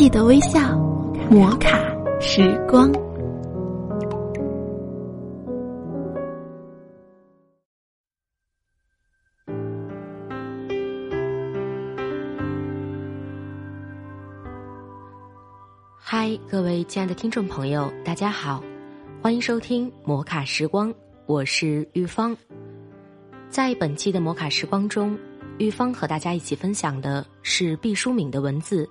记得微笑，摩卡时光。嗨，各位亲爱的听众朋友，大家好，欢迎收听摩卡时光，我是玉芳。在本期的摩卡时光中，玉芳和大家一起分享的是毕淑敏的文字。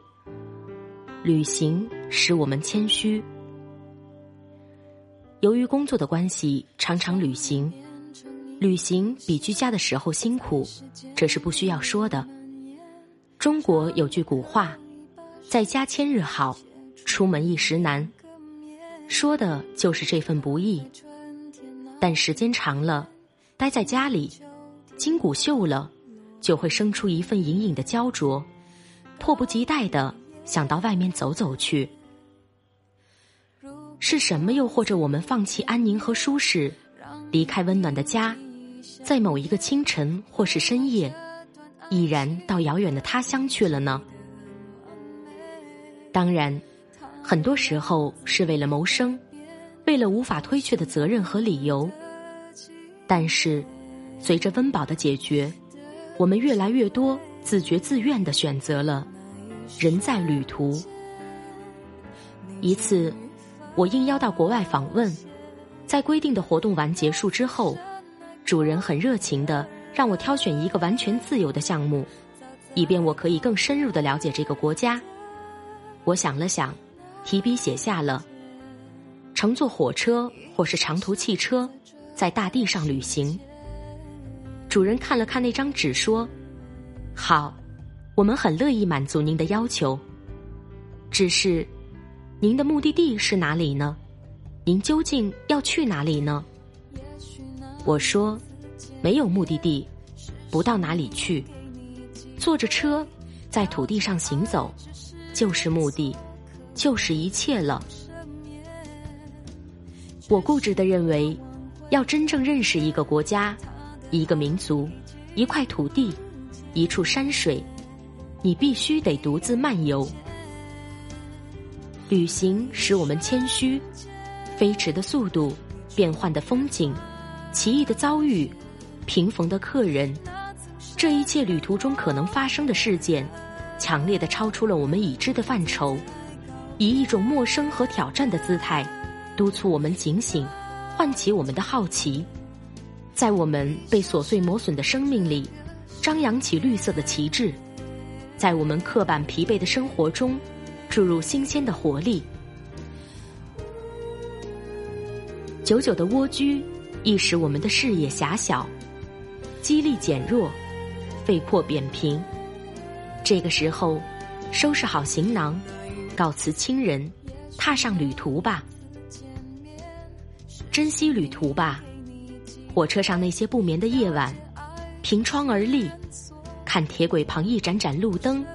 旅行使我们谦虚。由于工作的关系，常常旅行，旅行比居家的时候辛苦，这是不需要说的。中国有句古话：“在家千日好。”出门一时难，说的就是这份不易。但时间长了，待在家里，筋骨锈了，就会生出一份隐隐的焦灼，迫不及待的想到外面走走去。是什么诱惑着我们放弃安宁和舒适，离开温暖的家，在某一个清晨或是深夜，毅然到遥远的他乡去了呢？当然。很多时候是为了谋生，为了无法推却的责任和理由。但是，随着温饱的解决，我们越来越多自觉自愿的选择了人在旅途。一次，我应邀到国外访问，在规定的活动完结束之后，主人很热情的让我挑选一个完全自由的项目，以便我可以更深入的了解这个国家。我想了想。提笔写下了，乘坐火车或是长途汽车，在大地上旅行。主人看了看那张纸，说：“好，我们很乐意满足您的要求。只是，您的目的地是哪里呢？您究竟要去哪里呢？”我说：“没有目的地，不到哪里去。坐着车，在土地上行走，就是目的。”就是一切了。我固执的认为，要真正认识一个国家、一个民族、一块土地、一处山水，你必须得独自漫游。旅行使我们谦虚，飞驰的速度、变幻的风景、奇异的遭遇、平逢的客人，这一切旅途中可能发生的事件，强烈的超出了我们已知的范畴。以一种陌生和挑战的姿态，督促我们警醒，唤起我们的好奇，在我们被琐碎磨损的生命里，张扬起绿色的旗帜，在我们刻板疲惫的生活中，注入新鲜的活力。久久的蜗居，易使我们的视野狭小，肌力减弱，肺魄扁平。这个时候，收拾好行囊。告辞亲人，踏上旅途吧，珍惜旅途吧。火车上那些不眠的夜晚，凭窗而立，看铁轨旁一盏盏路灯，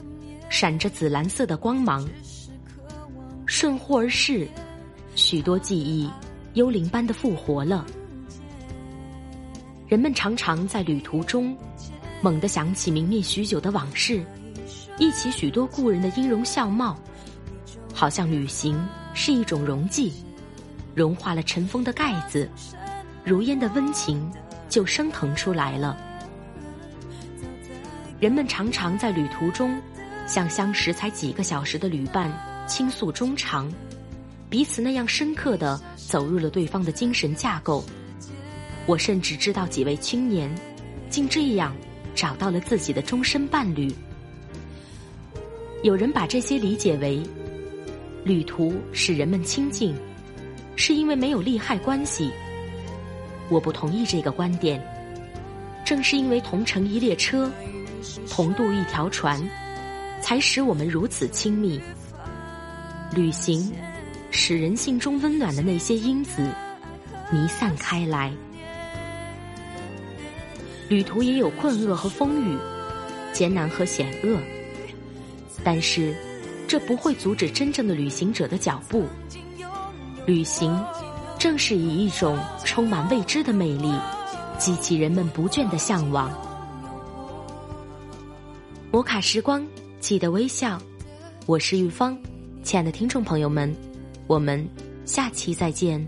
闪着紫蓝色的光芒。顺乎而逝，许多记忆幽灵般的复活了。人们常常在旅途中，猛地想起明灭许久的往事，忆起许多故人的音容笑貌。好像旅行是一种溶剂，融化了尘封的盖子，如烟的温情就升腾出来了。人们常常在旅途中，向相识才几个小时的旅伴倾诉衷肠，彼此那样深刻的走入了对方的精神架构。我甚至知道几位青年，竟这样找到了自己的终身伴侣。有人把这些理解为。旅途使人们亲近，是因为没有利害关系。我不同意这个观点。正是因为同乘一列车，同渡一条船，才使我们如此亲密。旅行使人性中温暖的那些因子弥散开来。旅途也有困厄和风雨，艰难和险恶，但是。这不会阻止真正的旅行者的脚步。旅行，正是以一种充满未知的魅力，激起人们不倦的向往。摩卡时光，记得微笑。我是玉芳，亲爱的听众朋友们，我们下期再见。